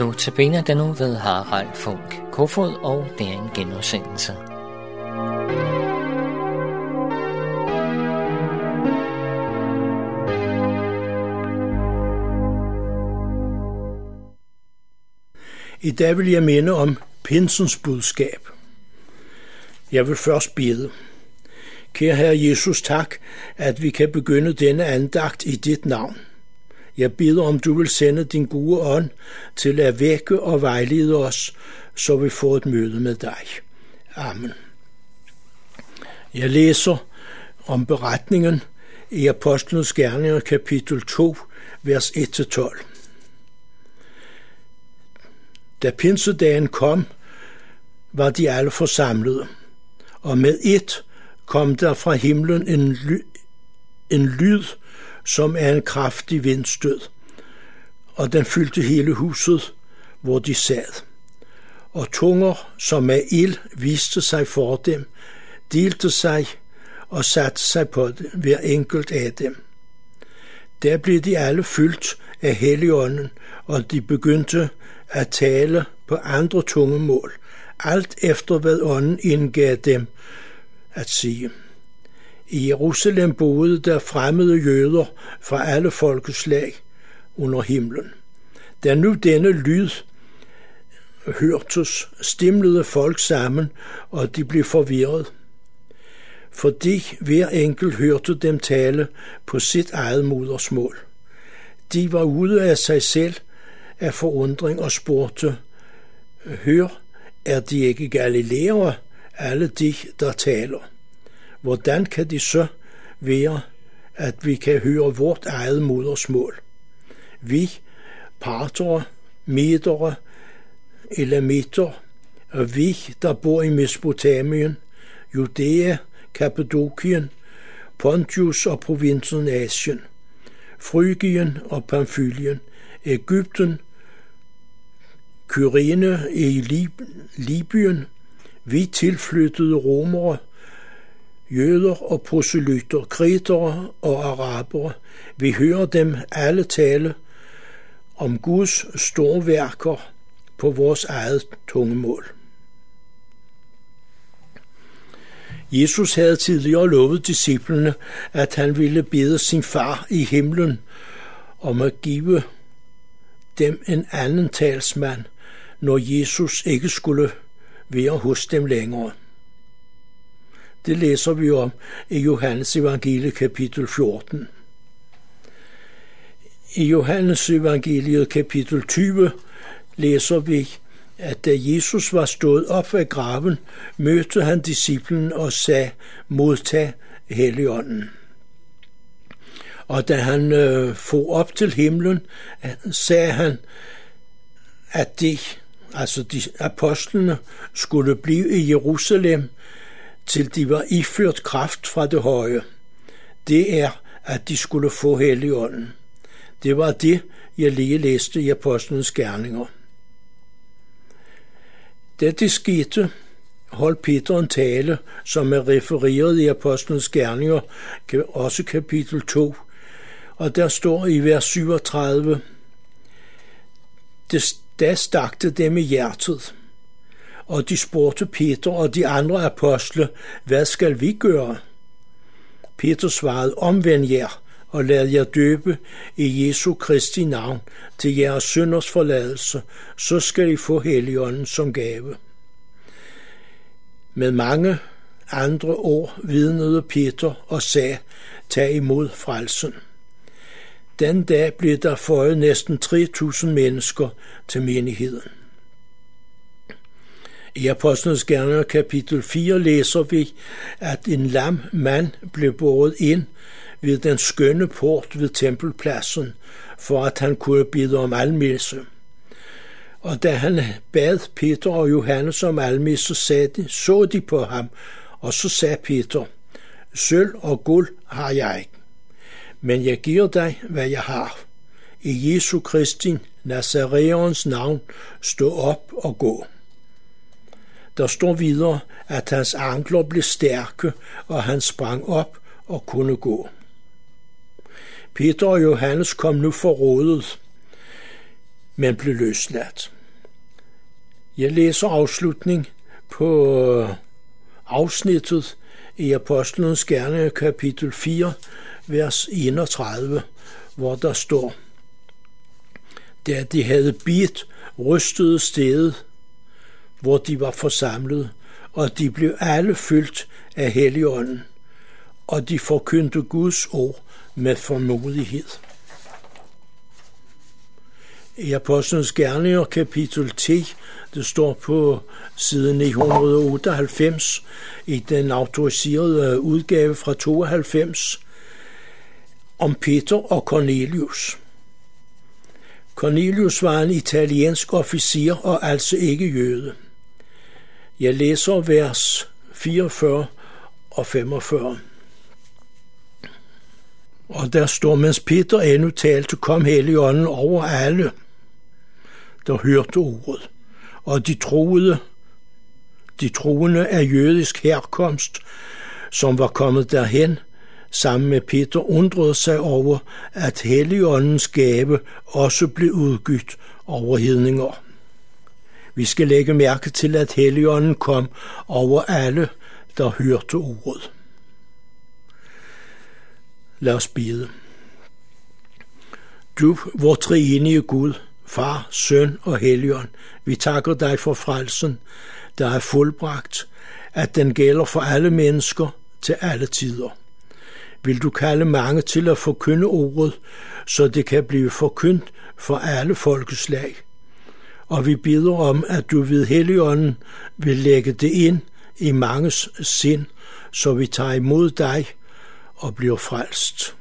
Nu til benet den nu ved Harald Funk Kofod, og det er en genudsendelse. I dag vil jeg minde om pinsens budskab. Jeg vil først bede. Kære Herre Jesus, tak, at vi kan begynde denne andagt i dit navn. Jeg beder om, du vil sende din gode ånd til at vække og vejlede os, så vi får et møde med dig. Amen. Jeg læser om beretningen i Apostlenes Gerninger kapitel 2, vers 1-12. Da pinsedagen kom, var de alle forsamlede, og med et kom der fra himlen en, ly- en lyd, som er en kraftig vindstød, og den fyldte hele huset, hvor de sad. Og tunger, som af ild, viste sig for dem, delte sig og satte sig på det, hver enkelt af dem. Der blev de alle fyldt af Helligånden, og de begyndte at tale på andre tungemål, alt efter hvad ånden indgav dem at sige. I Jerusalem boede der fremmede jøder fra alle folkeslag under himlen. Da nu denne lyd hørtes, stimlede folk sammen, og de blev forvirret. Fordi hver enkelt hørte dem tale på sit eget modersmål. De var ude af sig selv af forundring og spurgte, Hør, er de ikke galileere, alle de, der taler? Hvordan kan det så være, at vi kan høre vort eget modersmål? Vi, partere, medere, elamiter, og vi, der bor i Mesopotamien, Judæa, Kappadokien, Pontius og provinsen Asien, Frygien og Pamfylien, Ægypten, Kyrene i Lib- Libyen, vi tilflyttede romere, jøder og proselytter, kritere og arabere. Vi hører dem alle tale om Guds store værker på vores eget tungemål. Jesus havde tidligere lovet disciplene, at han ville bede sin far i himlen om at give dem en anden talsmand, når Jesus ikke skulle være hos dem længere. Det læser vi om i Johannes evangelie kapitel 14. I Johannes evangeliet kapitel 20 læser vi, at da Jesus var stået op af graven, mødte han disciplen og sagde, modtag Helligånden. Og da han øh, for op til himlen, sagde han, at de, altså de apostlene, skulle blive i Jerusalem til de var iført kraft fra det høje. Det er, at de skulle få Helligånden. Det var det, jeg lige læste i Apostlenes Gerninger. Da det skete, holdt Peter en tale, som er refereret i Apostlenes Gerninger, også kapitel 2, og der står i vers 37, det, da stak det dem i hjertet, og de spurgte Peter og de andre apostle, hvad skal vi gøre? Peter svarede, omvend jer og lad jer døbe i Jesu Kristi navn til jeres synders forladelse, så skal I få Helligånden som gave. Med mange andre ord vidnede Peter og sagde, tag imod frelsen. Den dag blev der føjet næsten 3.000 mennesker til menigheden. I Apostlenes Gerninger kapitel 4 læser vi, at en lam mand blev båret ind ved den skønne port ved tempelpladsen, for at han kunne bide om almisse. Og da han bad Peter og Johannes om almisse, sagde de, så de på ham, og så sagde Peter, Sølv og guld har jeg ikke, men jeg giver dig, hvad jeg har. I Jesu Kristi Nazareons navn, stå op og gå. Der står videre, at hans ankler blev stærke, og han sprang op og kunne gå. Peter og Johannes kom nu forrådet, men blev løsladt. Jeg læser afslutning på øh, afsnittet i Apostlenes Gerne kapitel 4, vers 31, hvor der står, Da de havde bidt, rystede stedet, hvor de var forsamlet, og de blev alle fyldt af Helligånden, og de forkyndte Guds ord med formodighed. I Apostlenes Gerninger kapitel 10, det står på side 998 i den autoriserede udgave fra 92 om Peter og Cornelius. Cornelius var en italiensk officer og altså ikke jøde. Jeg læser vers 44 og 45. Og der står, mens Peter endnu talte, kom Helligånden over alle, der hørte ordet. Og de troede, de troende af jødisk herkomst, som var kommet derhen, sammen med Peter undrede sig over, at Helligåndens gave også blev udgydt over hedninger. Vi skal lægge mærke til, at Helligånden kom over alle, der hørte ordet. Lad os bede. Du, vor treenige Gud, Far, Søn og Helligånd, vi takker dig for frelsen, der er fuldbragt, at den gælder for alle mennesker til alle tider. Vil du kalde mange til at forkynde ordet, så det kan blive forkyndt for alle folkeslag. Og vi beder om, at du ved Helligånden vil lægge det ind i manges sind, så vi tager imod dig og bliver frelst.